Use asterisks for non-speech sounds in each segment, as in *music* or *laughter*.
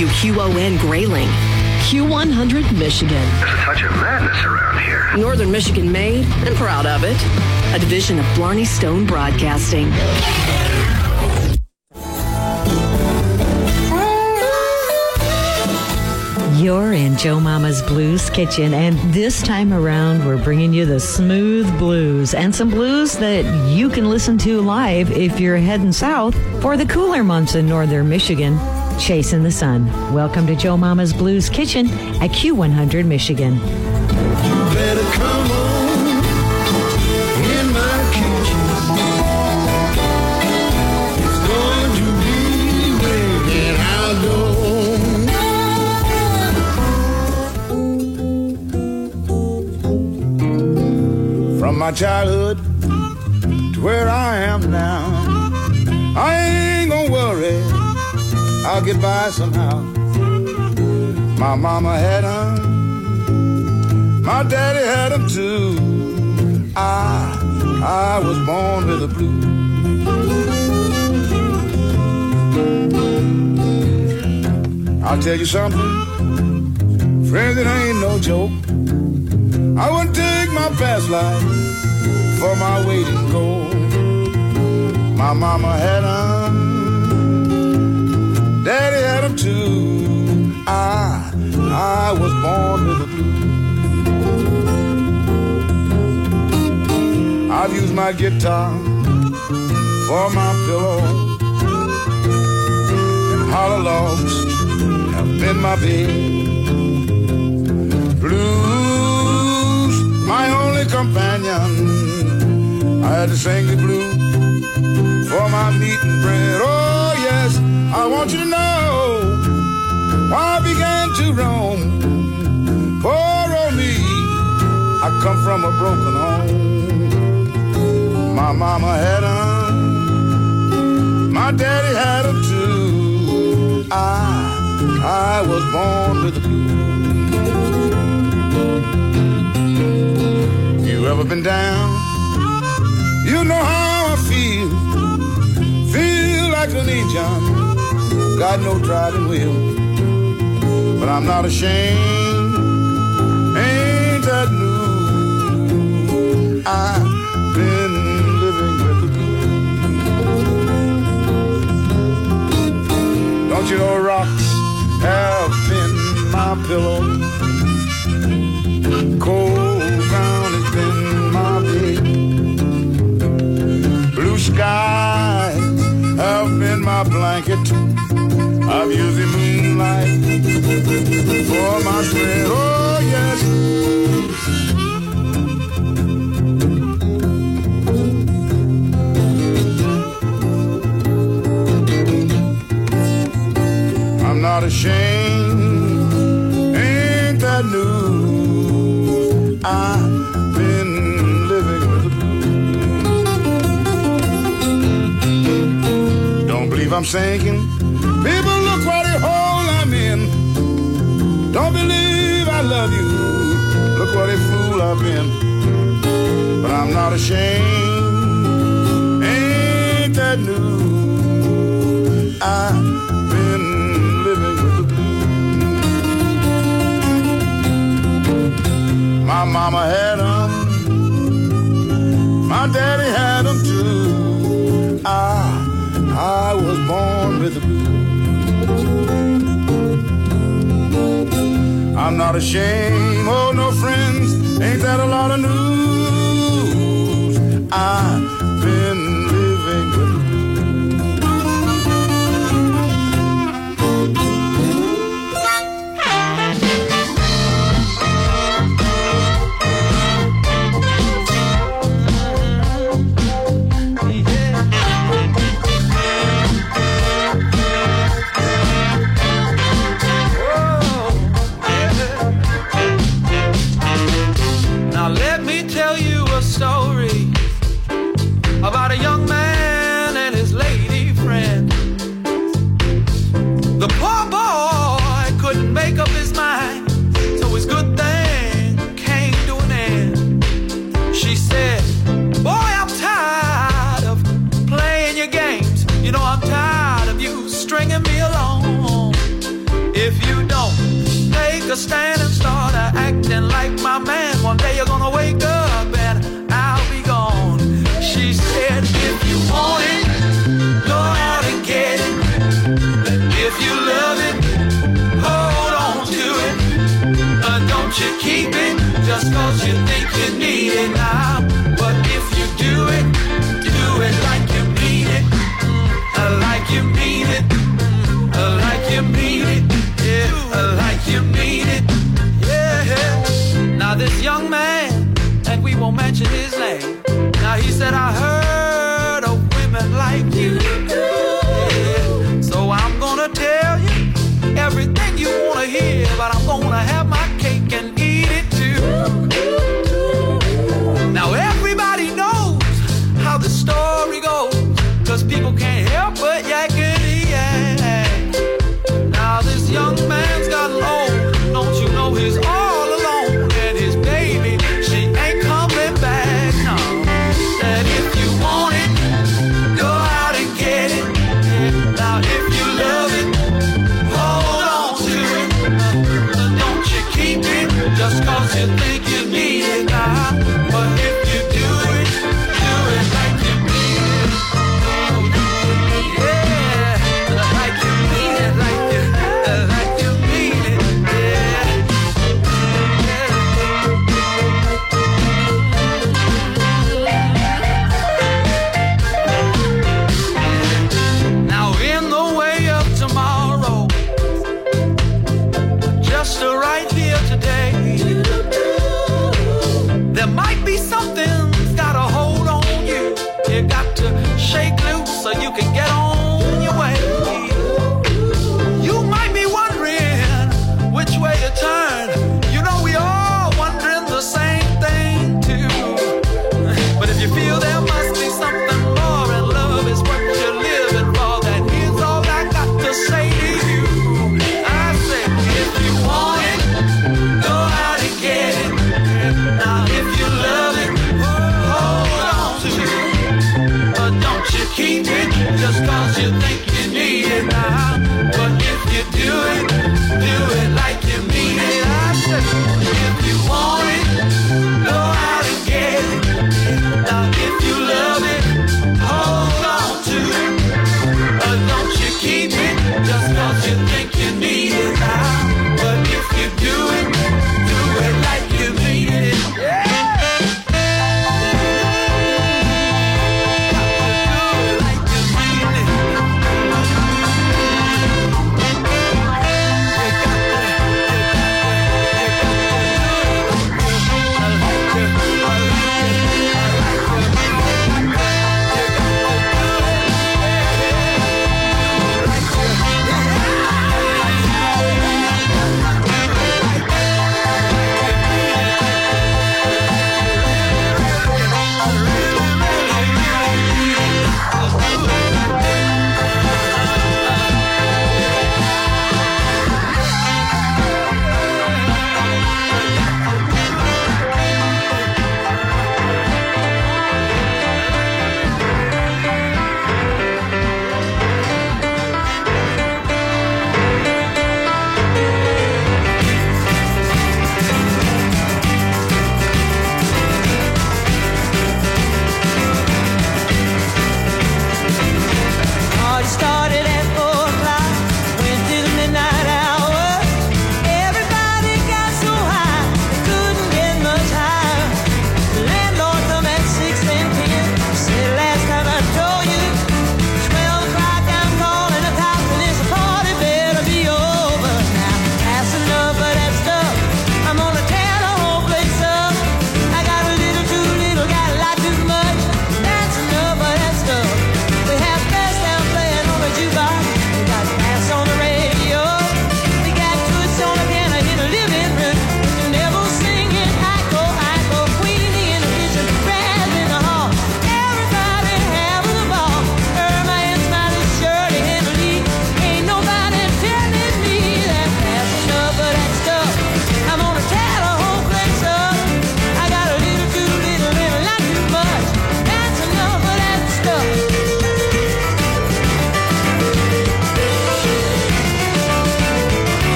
WQON Grayling. Q100 Michigan. There's a touch of madness around here. Northern Michigan made and proud of it. A division of Blarney Stone Broadcasting. You're in Joe Mama's Blues Kitchen, and this time around, we're bringing you the smooth blues and some blues that you can listen to live if you're heading south for the cooler months in northern Michigan. Chasing the Sun. Welcome to Joe Mama's Blues Kitchen at Q100 Michigan. From my childhood to where I am now, I ain't gonna worry, I'll get by somehow. My mama had them, my daddy had them too. I, I was born with the blues. I'll tell you something, friends, it ain't no joke. I wouldn't take my past life for my waiting goal. My mama had them, daddy had them too. I, I was born with the blues. I've used my guitar for my pillow, and hollow logs have been my bed. Blues, my only companion. I had to sing the blues for my meat and bread. Oh I want you to know why I began to roam. Poor old me, I come from a broken home. My mama had them, my daddy had them too. I, I was born with the blues. You ever been down? You know how I feel. Feel like an Indian. Got no driving wheel. But I'm not ashamed. Ain't that new? I've been living with the blues. Don't you know rocks have been my pillow? Cold ground has been my bed. Blue skies have been my blanket. I've using moonlight for my spread. Oh yes. I'm not ashamed. Ain't that new? I've been living with the blues. Don't believe I'm sinking. Don't believe I love you. Look what a fool I've been. But I'm not ashamed. Ain't that new? I've been living with the blues. My mama had them. My daddy I'm not ashamed. Oh, no friends. Ain't that a lot of news? I've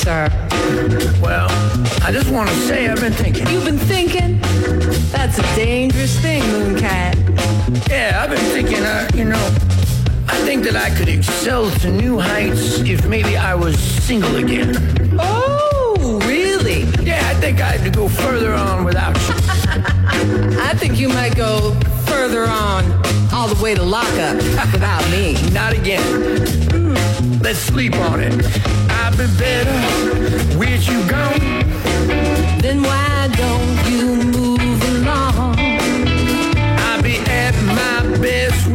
sir? Well, I just want to say I've been thinking. You've been thinking? That's a dangerous thing, Mooncat. Yeah, I've been thinking, uh, you know, I think that I could excel to new heights if maybe I was single again. Oh, really? Yeah, I think I'd go further on without you. *laughs* I think you might go further on all the way to lockup without me. Not again. Let's sleep on it. Be better with you gone. Then why don't you move along? I'll be at my best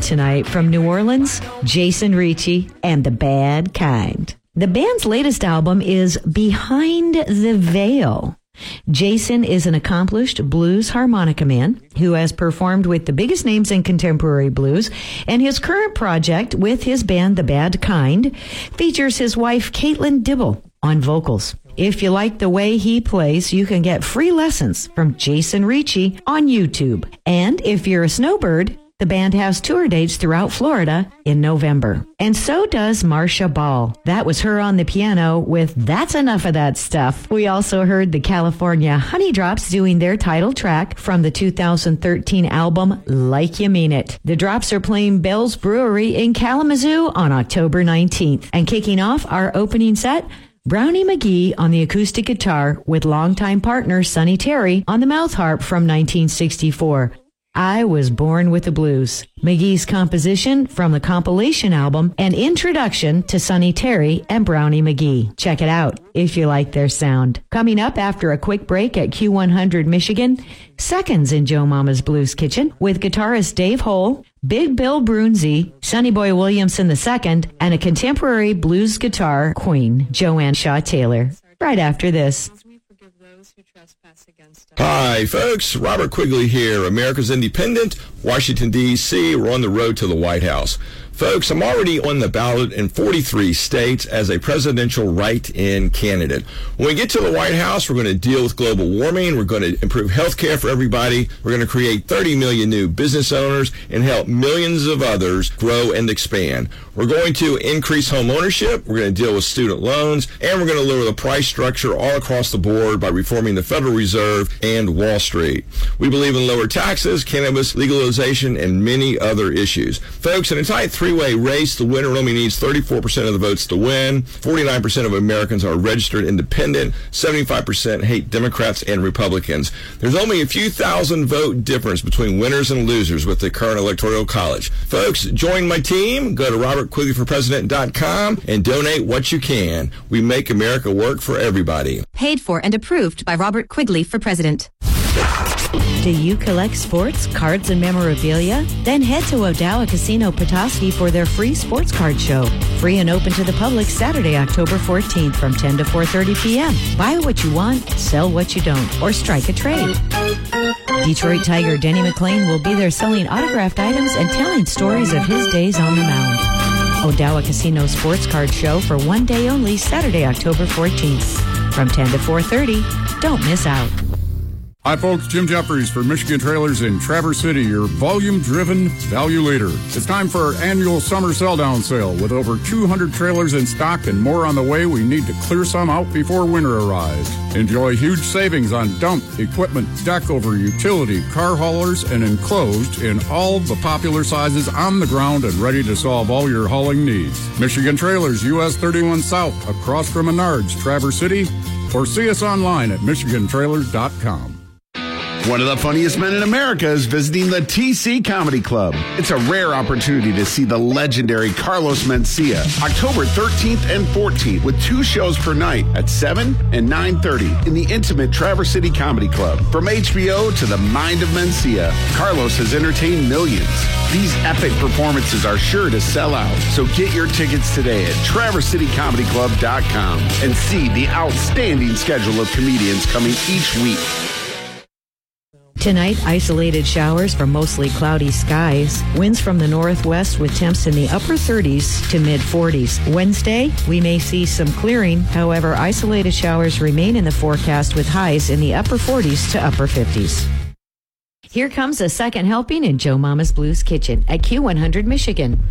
Tonight from New Orleans, Jason Ricci and the Bad Kind. The band's latest album is Behind the Veil. Jason is an accomplished blues harmonica man who has performed with the biggest names in contemporary blues, and his current project with his band The Bad Kind features his wife Caitlin Dibble on vocals. If you like the way he plays, you can get free lessons from Jason Ricci on YouTube. And if you're a snowbird, the band has tour dates throughout Florida in November. And so does Marcia Ball. That was her on the piano with That's Enough of That Stuff. We also heard the California Honey Drops doing their title track from the 2013 album Like You Mean It. The Drops are playing Bell's Brewery in Kalamazoo on October 19th. And kicking off our opening set, Brownie McGhee on the acoustic guitar with longtime partner Sonny Terry on the mouth harp from 1964. I Was Born with the Blues. McGhee's composition from the compilation album An introduction to Sonny Terry and Brownie McGhee. Check it out if you like their sound. Coming up after a quick break at Q100 Michigan, seconds in Joe Mama's Blues Kitchen with guitarist Dave Hole, Big Bill Broonzy, Sonny Boy Williamson II, and a contemporary blues guitar queen, Joanne Shaw Taylor. Right after this. Hi, folks. Robert Quigley here, America's Independent, Washington, D.C. We're on the road to the White House. Folks, I'm already on the ballot in 43 states as a presidential write-in candidate. When we get to the White House, we're going to deal with global warming. We're going to improve health care for everybody. We're going to create 30 million new business owners and help millions of others grow and expand. We're going to increase home ownership. We're going to deal with student loans and we're going to lower the price structure all across the board by reforming the Federal Reserve and Wall Street. We believe in lower taxes, cannabis legalization, and many other issues. Folks, in a tight three three-way race. The winner only needs 34% of the votes to win. 49% of Americans are registered independent. 75% hate Democrats and Republicans. There's only a few thousand vote difference between winners and losers with the current electoral college. Folks, join my team. Go to robertquigleyforpresident.com and donate what you can. We make America work for everybody. Paid for and approved by Robert Quigley for president. Do you collect sports, cards, and memorabilia? Then head to Odawa Casino Petoskey for their free sports card show. Free and open to the public Saturday, October 14th from 10 to 4.30 p.m. Buy what you want, sell what you don't, or strike a trade. Detroit Tiger Denny McLain will be there selling autographed items and telling stories of his days on the mound. Odawa Casino Sports Card Show for one day only, Saturday, October 14th. From 10 to 4.30. Don't miss out. Hi, folks. Jim Jeffries for Michigan Trailers in Traverse City, your volume driven value leader. It's time for our annual summer sell down sale. With over 200 trailers in stock and more on the way, we need to clear some out before winter arrives. Enjoy huge savings on dump, equipment, deck over, utility, car haulers, and enclosed in all the popular sizes on the ground and ready to solve all your hauling needs. Michigan Trailers, US 31 South, across from Menards, Traverse City, or see us online at MichiganTrailers.com. One of the funniest men in America is visiting the TC Comedy Club. It's a rare opportunity to see the legendary Carlos Mencia, October 13th and 14th, with two shows per night at 7 and 9.30 in the intimate Traverse City Comedy Club. From HBO to the mind of Mencia, Carlos has entertained millions. These epic performances are sure to sell out, so get your tickets today at TraverseCityComedyClub.com and see the outstanding schedule of comedians coming each week. Tonight, isolated showers from mostly cloudy skies. Winds from the northwest with temps in the upper 30s to mid 40s. Wednesday, we may see some clearing. However, isolated showers remain in the forecast with highs in the upper 40s to upper 50s. Here comes a second helping in Joe Mama's Blues Kitchen at Q100 Michigan.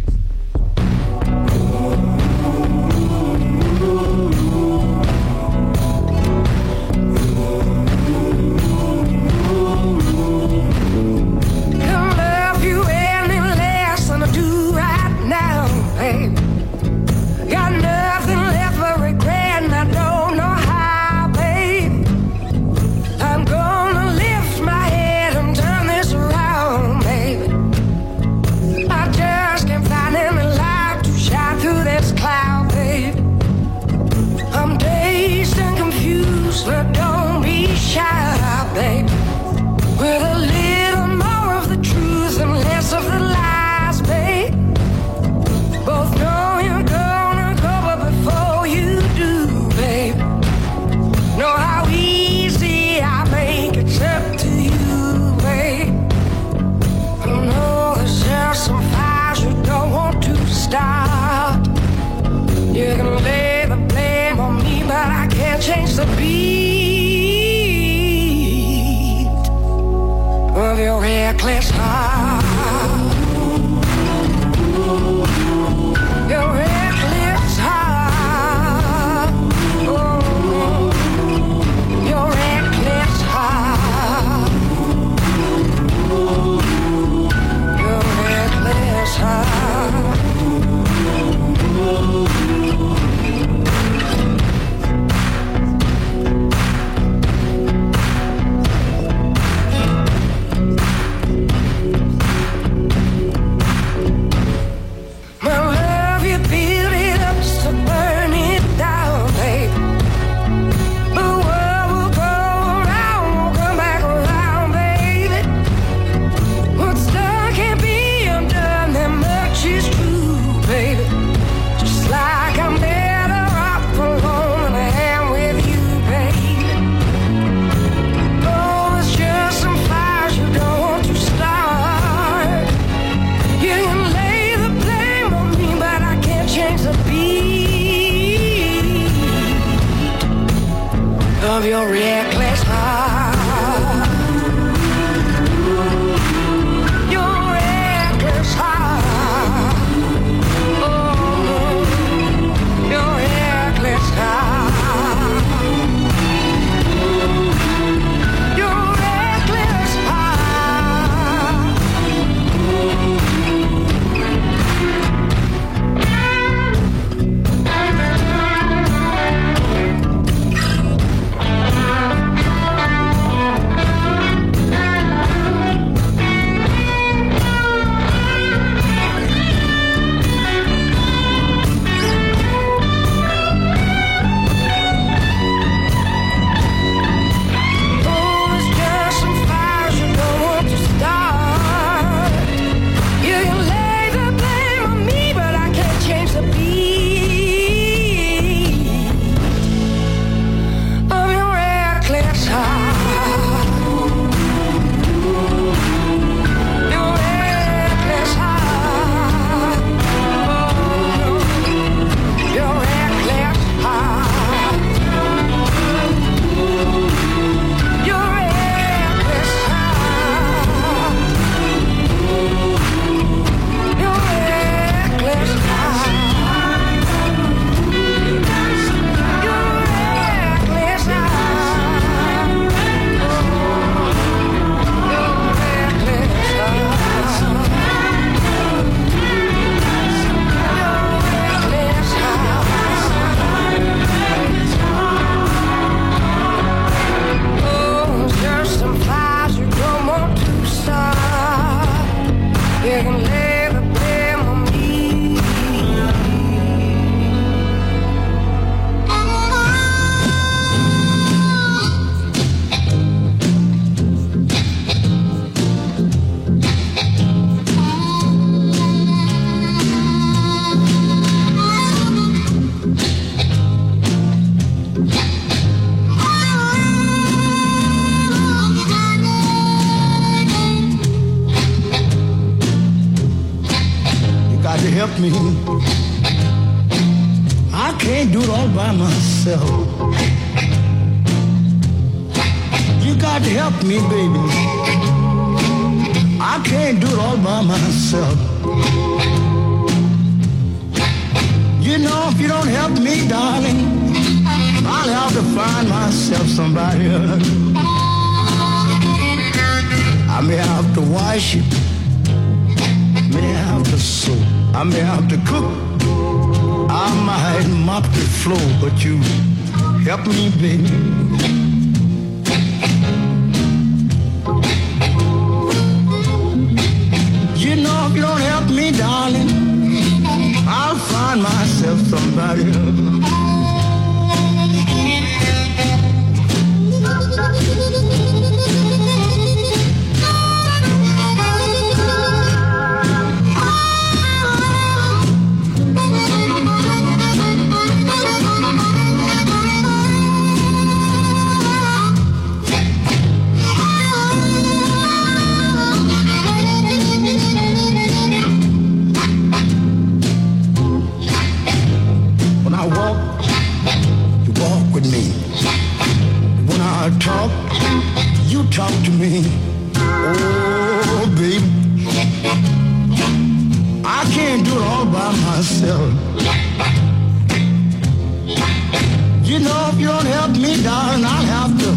if you don't help me, darling, I'll have to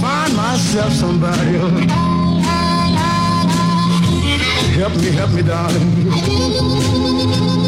find myself somebody. Help me, help me, darling.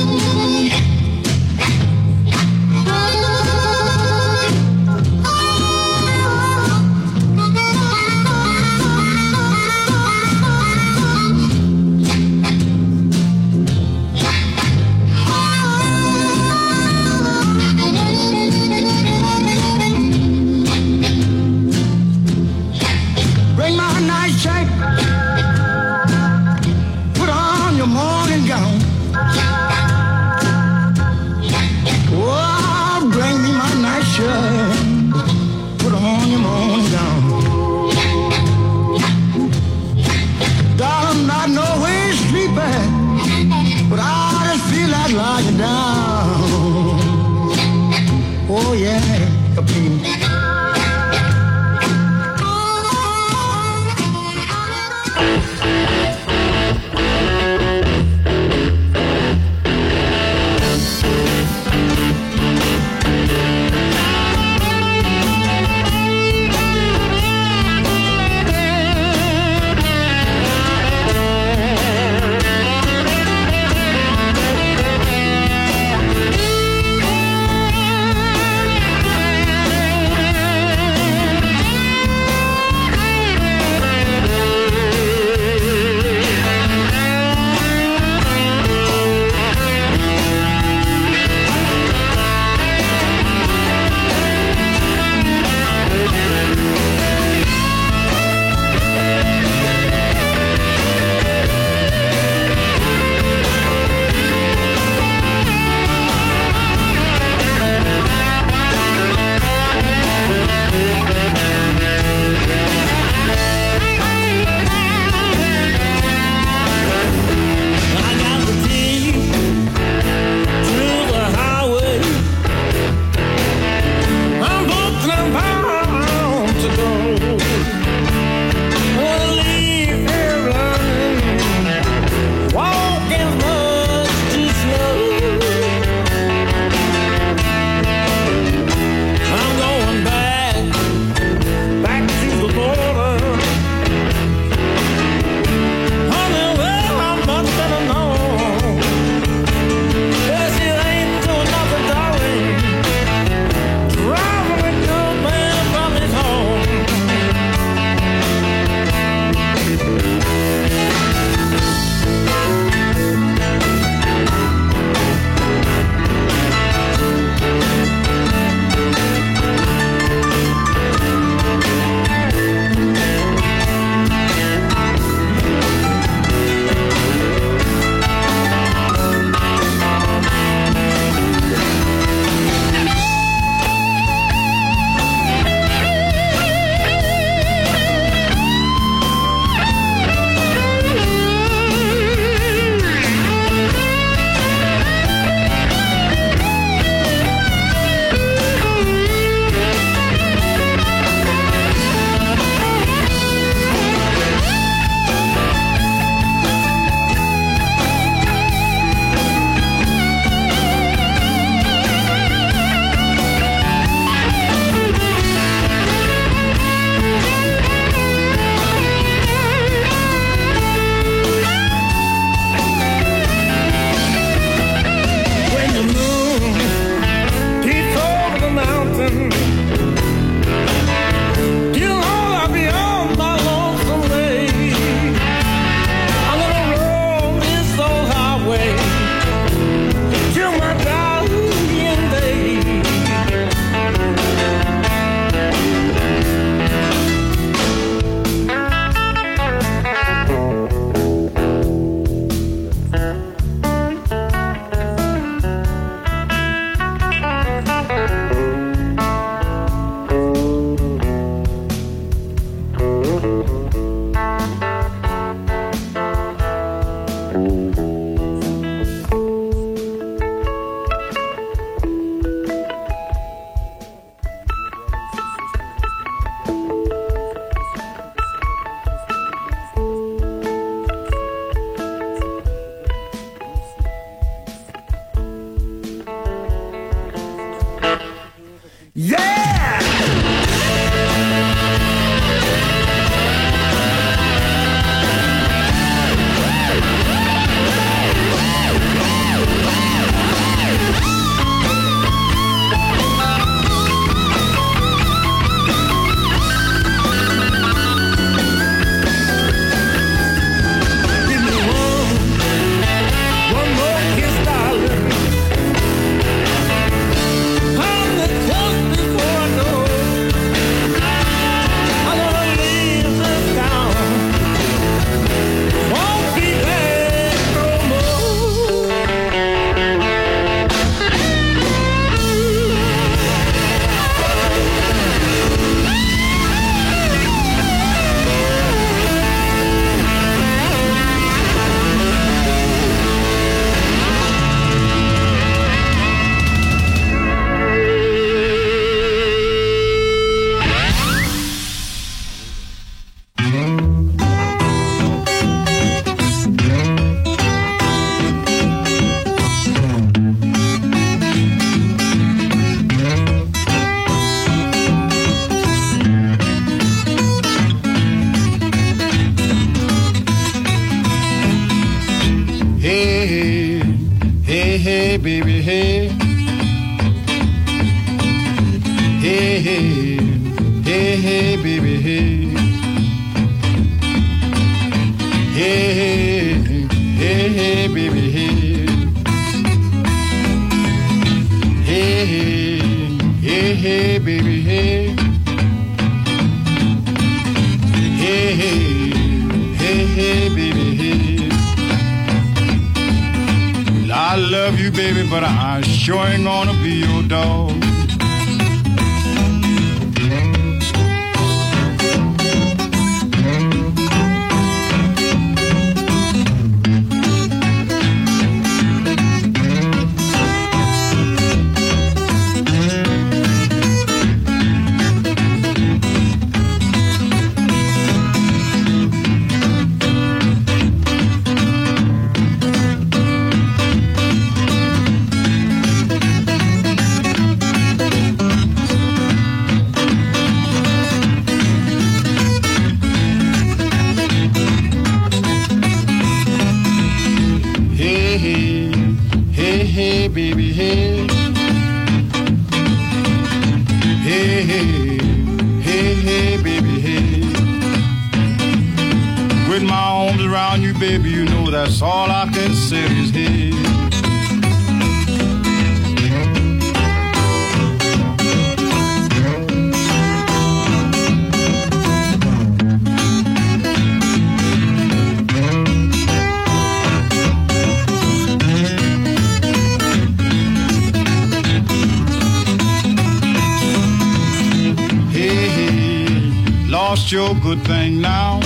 Lost your good thing now.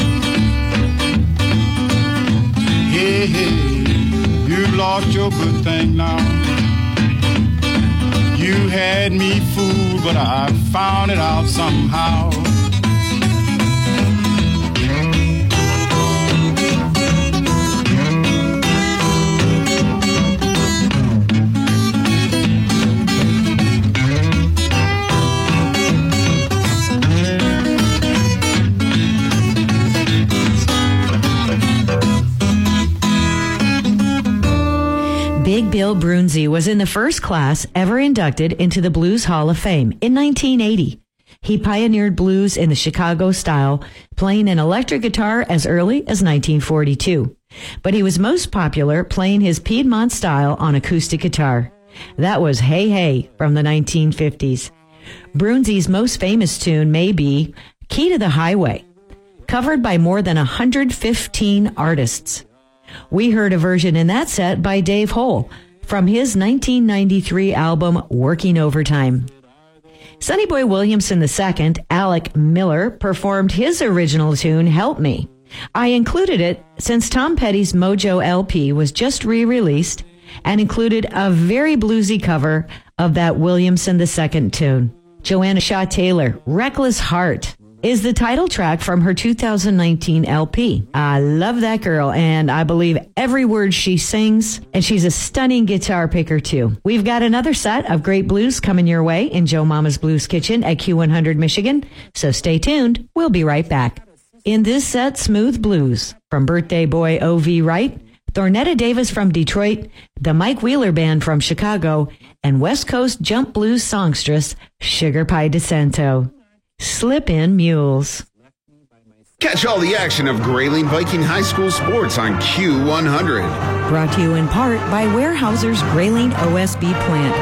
Hey, hey, you lost your good thing now. You had me fooled, but I found it out somehow. Bill Broonzy was in the first class ever inducted into the Blues Hall of Fame in 1980. He pioneered blues in the Chicago style, playing an electric guitar as early as 1942. But he was most popular playing his Piedmont style on acoustic guitar. That was Hey Hey from the 1950s. Broonzy's most famous tune may be Key to the Highway, covered by more than 115 artists. We heard a version in that set by Dave Hole from his 1993 album Working Overtime. Sonny Boy Williamson II, Alec Miller, performed his original tune Help Me. I included it since Tom Petty's Mojo LP was just re-released and included a very bluesy cover of that Williamson II tune. Joanne Shaw Taylor, Reckless Heart, is the title track from her 2019 LP. I love that girl and I believe every word she sings and she's a stunning guitar picker too. We've got another set of great blues coming your way in Joe Mama's Blues Kitchen at Q100 Michigan, so stay tuned. We'll be right back. In this set, Smooth Blues from birthday boy O.V. Wright, Thornetta Davis from Detroit, the Mike Wheeler Band from Chicago, and West Coast Jump Blues songstress Sugar Pie DeSanto. Slip in mules. Catch all the action of Grayling Viking High School sports on Q100. Brought to you in part by Weyerhaeuser's Grayling OSB plant.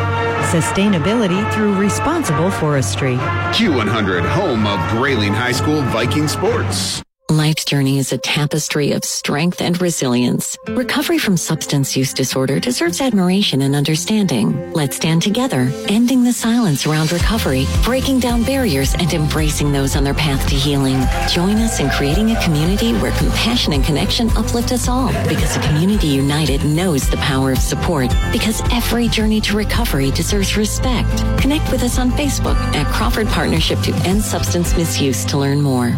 Sustainability through responsible forestry. Q100, home of Grayling High School Viking sports. Life's journey is a tapestry of strength and resilience. Recovery from substance use disorder deserves admiration and understanding. Let's stand together, ending the silence around recovery, breaking down barriers, and embracing those on their path to healing. Join us in creating a community where compassion and connection uplift us all. Because a community united knows the power of support. Because every journey to recovery deserves respect. Connect with us on Facebook at Crawford Partnership to End Substance Misuse to learn more.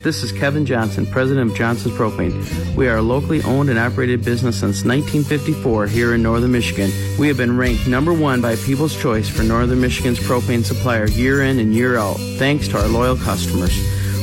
This is Kevin Johnson, president of Johnson's Propane. We are a locally owned and operated business since 1954 here in northern Michigan. We have been ranked number one by People's Choice for northern Michigan's propane supplier year in and year out, thanks to our loyal customers.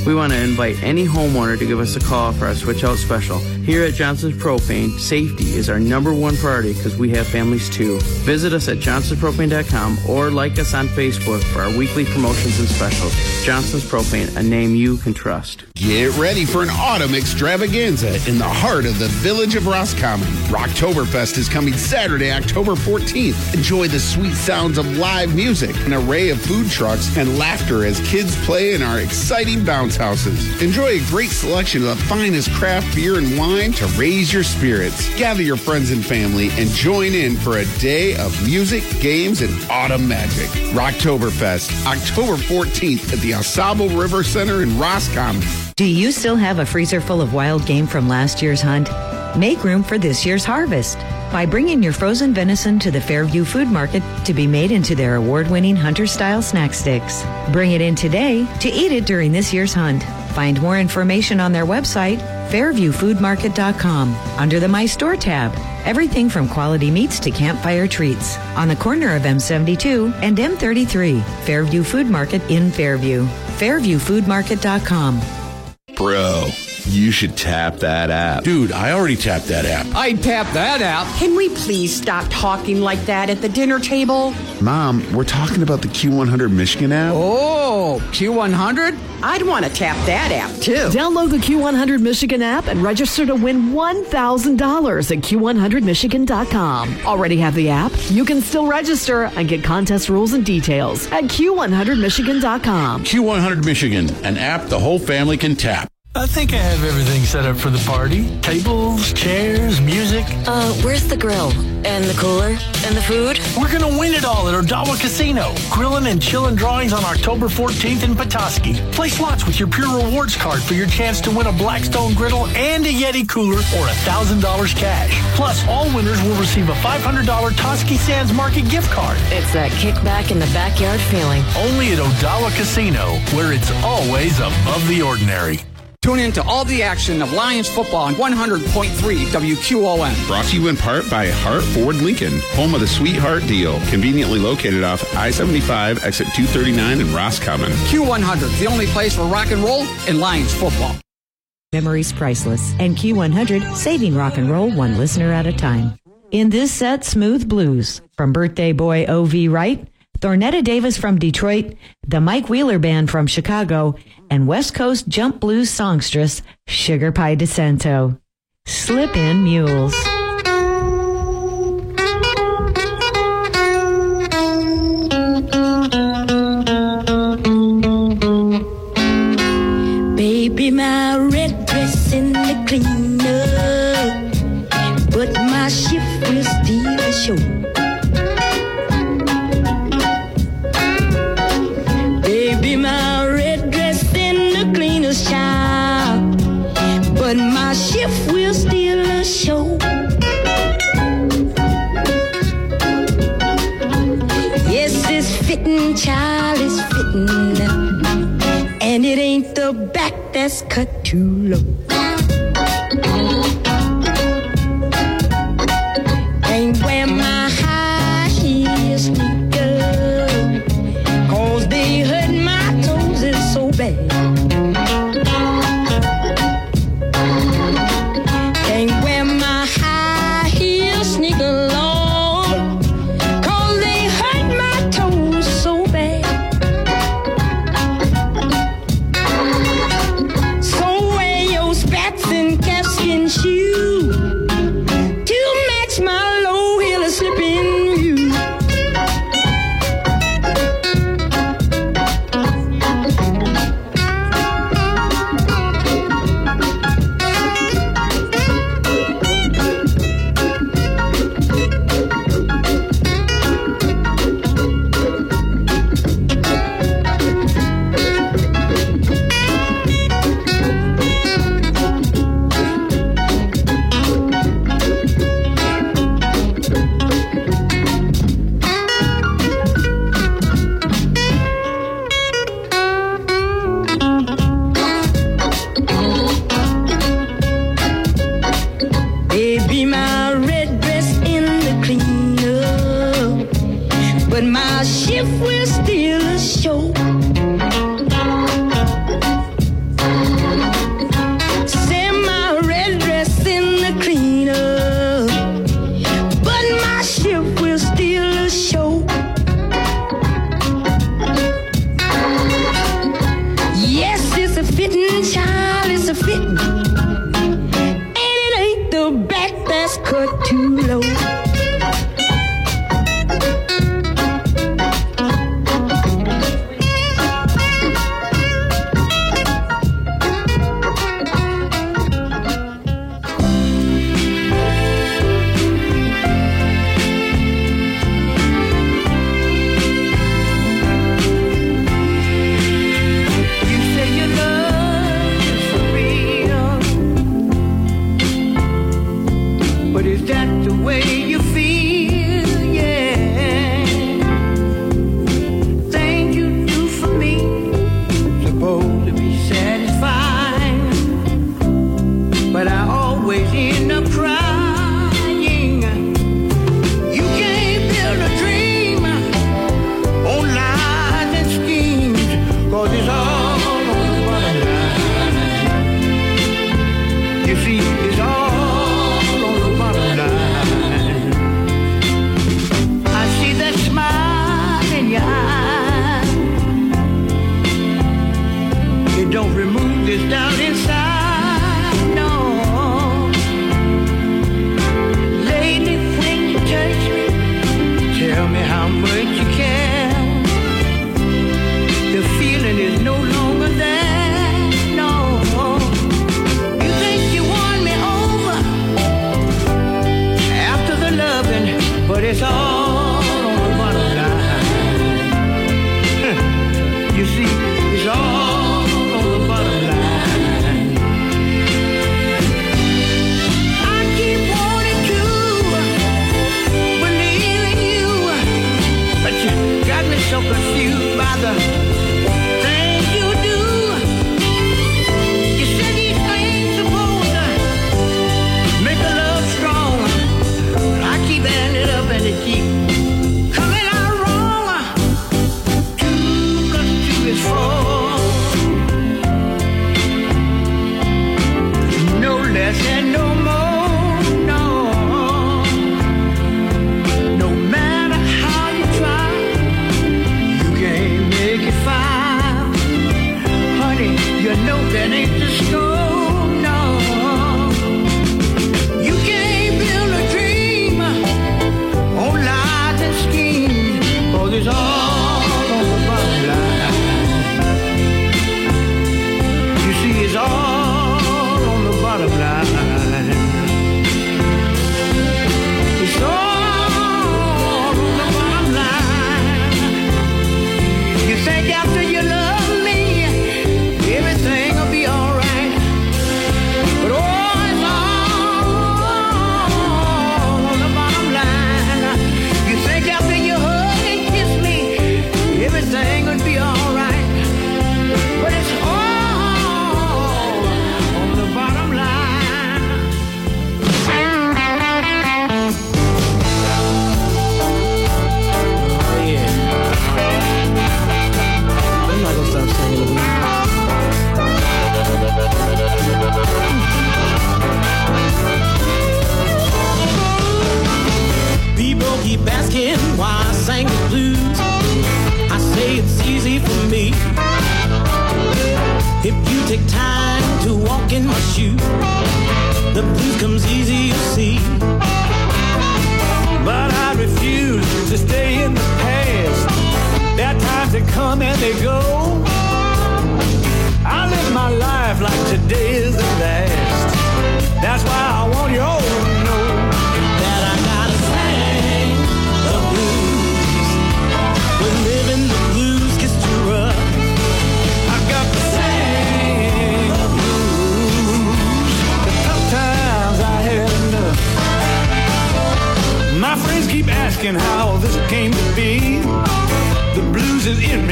We want to invite any homeowner to give us a call for our switch out special. Here at Johnson's Propane, safety is our number one priority because we have families too. Visit us at johnsonspropane.com or like us on Facebook for our weekly promotions and specials. Johnson's Propane, a name you can trust. Get ready for an autumn extravaganza in the heart of the village of Roscommon. Rocktoberfest is coming Saturday, October 14th. Enjoy the sweet sounds of live music, an array of food trucks, and laughter as kids play in our exciting bounce houses. Enjoy a great selection of the finest craft beer and wine to raise your spirits. Gather your friends and family and join in for a day of music, games, and autumn magic. Rocktoberfest, October 14th at the AuSable River Center in Roscommon. Do you still have a freezer full of wild game from last year's hunt? Make room for this year's harvest by bringing your frozen venison to the Fairview Food Market to be made into their award-winning hunter-style snack sticks. Bring it in today to eat it during this year's hunt. Find more information on their website, fairviewfoodmarket.com, under the My Store tab. Everything from quality meats to campfire treats on the corner of M72 and M33, Fairview Food Market in Fairview. fairviewfoodmarket.com. Bro, you should tap that app. Dude, I already tapped that app. I tap that app. Can we please stop talking like that at the dinner table? Mom, we're talking about the Q100 Michigan app. Oh, Q100? I'd want to tap that app too. Download the Q100 Michigan app and register to win $1,000 at Q100Michigan.com. Already have the app? You can still register and get contest rules and details at Q100Michigan.com. Q100 Michigan, an app the whole family can tap. I think I have everything set up for the party. Tables, chairs, music. Uh, where's the grill? And the cooler? And the food? We're gonna win it all at Odawa Casino. Grilling and chilling drawings on October 14th in Petoskey. Play slots with your Pure Rewards card for your chance to win a Blackstone griddle and a Yeti cooler or $1,000 cash. Plus, all winners will receive a $500 Toski Sands Market gift card. It's that kickback in the backyard feeling. Only at Odawa Casino, where it's always above the ordinary. Tune in to all the action of Lions football on 100.3 WQON. Brought to you in part by Hart Ford Lincoln, home of the Sweetheart Deal, conveniently located off I-75, exit 239 in Roscommon. Q100, the only place for rock and roll and Lions football. Memories priceless, and Q100 saving rock and roll one listener at a time. In this set, Smooth Blues from birthday boy O.V. Wright, Thornetta Davis from Detroit, the Mike Wheeler Band from Chicago, and West Coast jump blues songstress Sugar Pie DeSanto. Slip in Mules. Back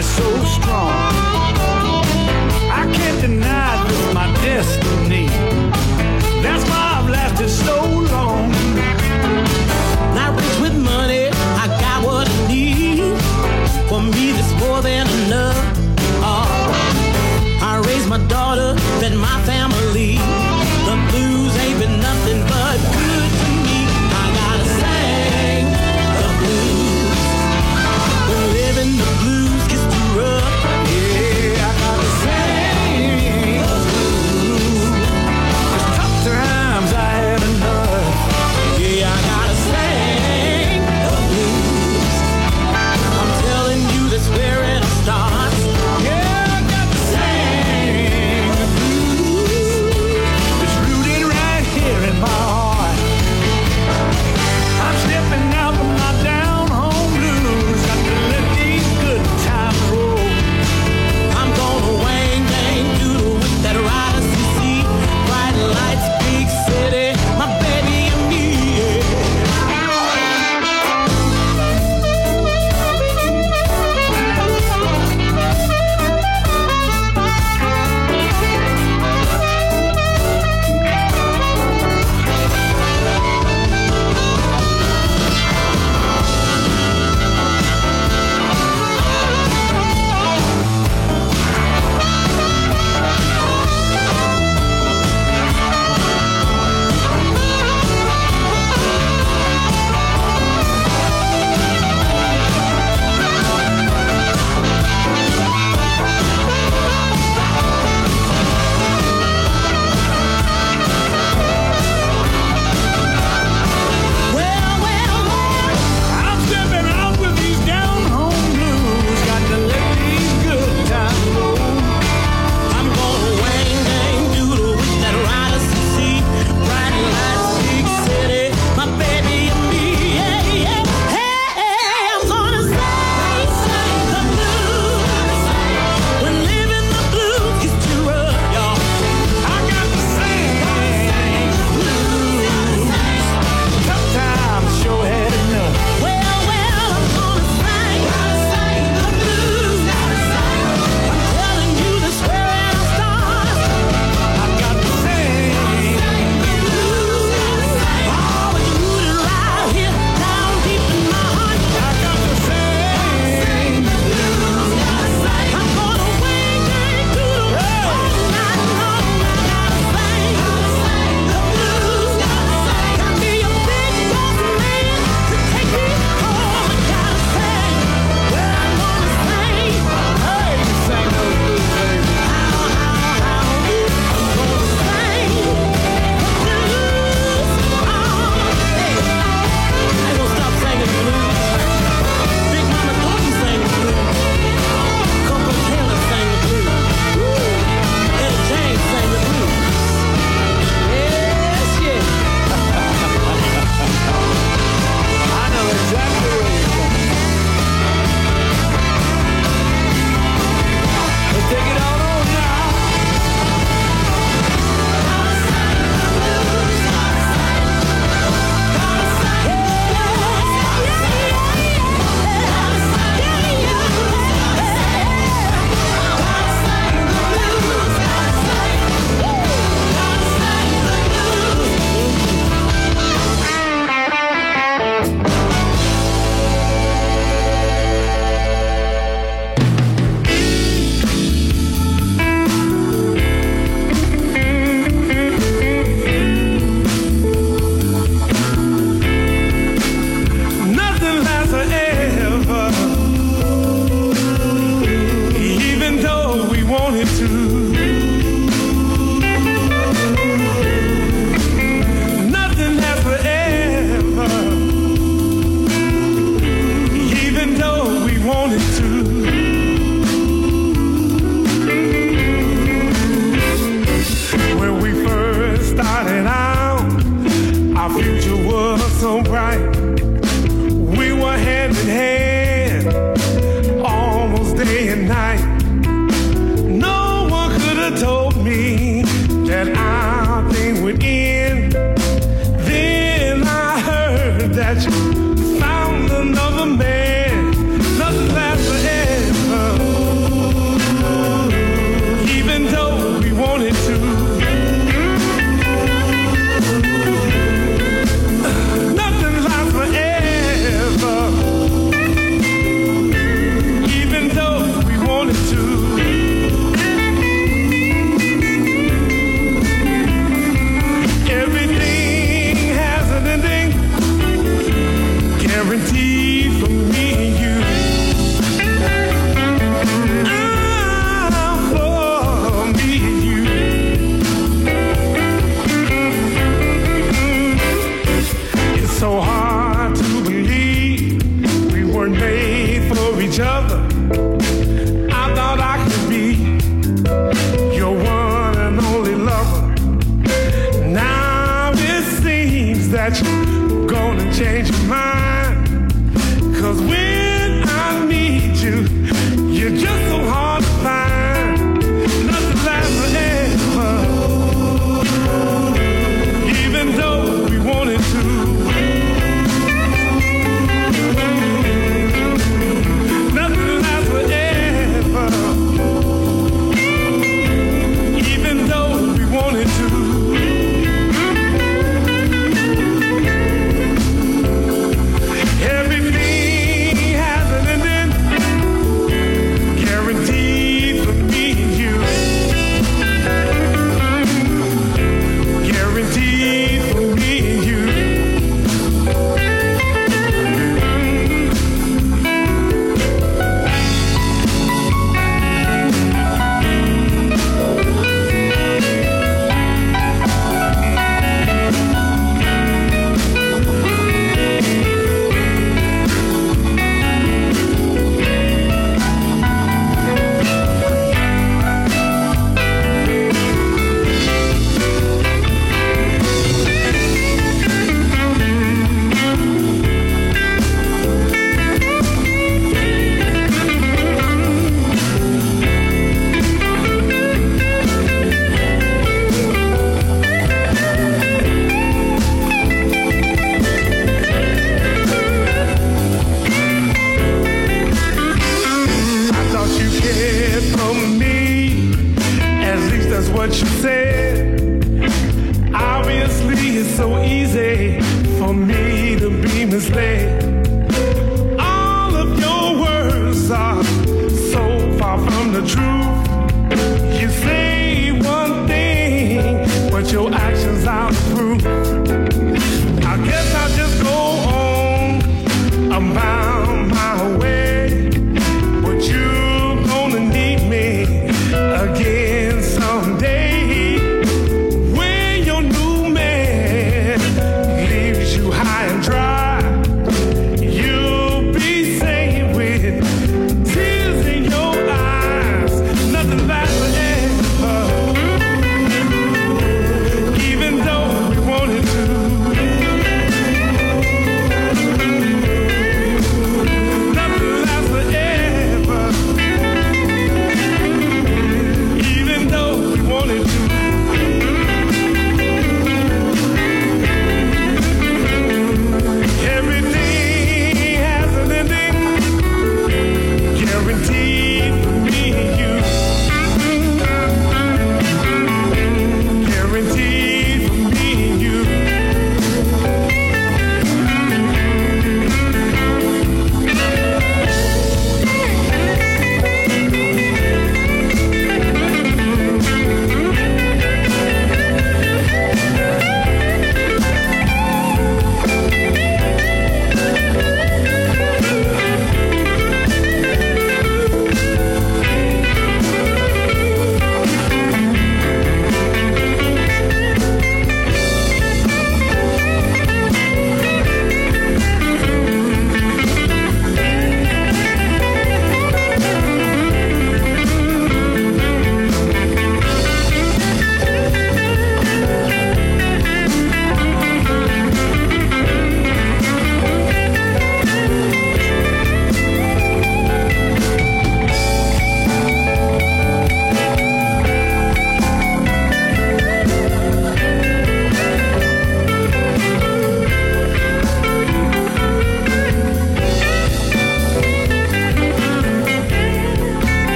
is so strong.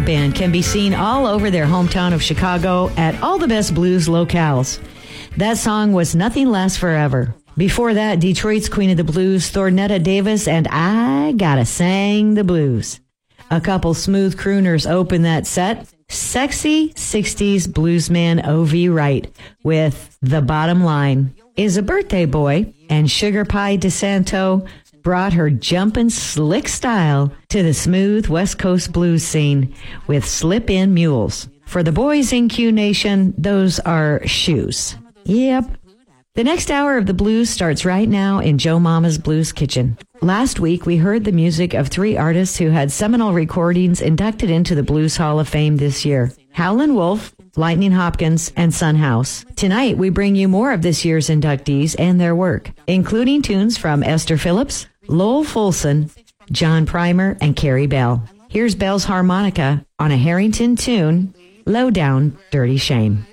Band can be seen all over their hometown of Chicago at all the best blues locales. That song was Nothing Lasts Forever. Before that, Detroit's Queen of the Blues, Thornetta Davis, and I Gotta Sang the Blues. A couple smooth crooners open that set. Sexy 60s bluesman O.V. Wright with The Bottom Line is a birthday boy, and Sugar Pie DeSanto brought her jumpin' slick style to the smooth West Coast blues scene with Slip In Mules. For the boys in Q Nation, those are shoes. Yep. The next hour of the blues starts right now in Joe Mama's Blues Kitchen. Last week, we heard the music of three artists who had seminal recordings inducted into the Blues Hall of Fame this year. Howlin' Wolf, Lightning Hopkins, and Sun House. Tonight, we bring you more of this year's inductees and their work, including tunes from Esther Phillips, Lowell Fulson, John Primer, and Carey Bell. Here's Bell's harmonica on a Harrington tune, Low Down Dirty Shame.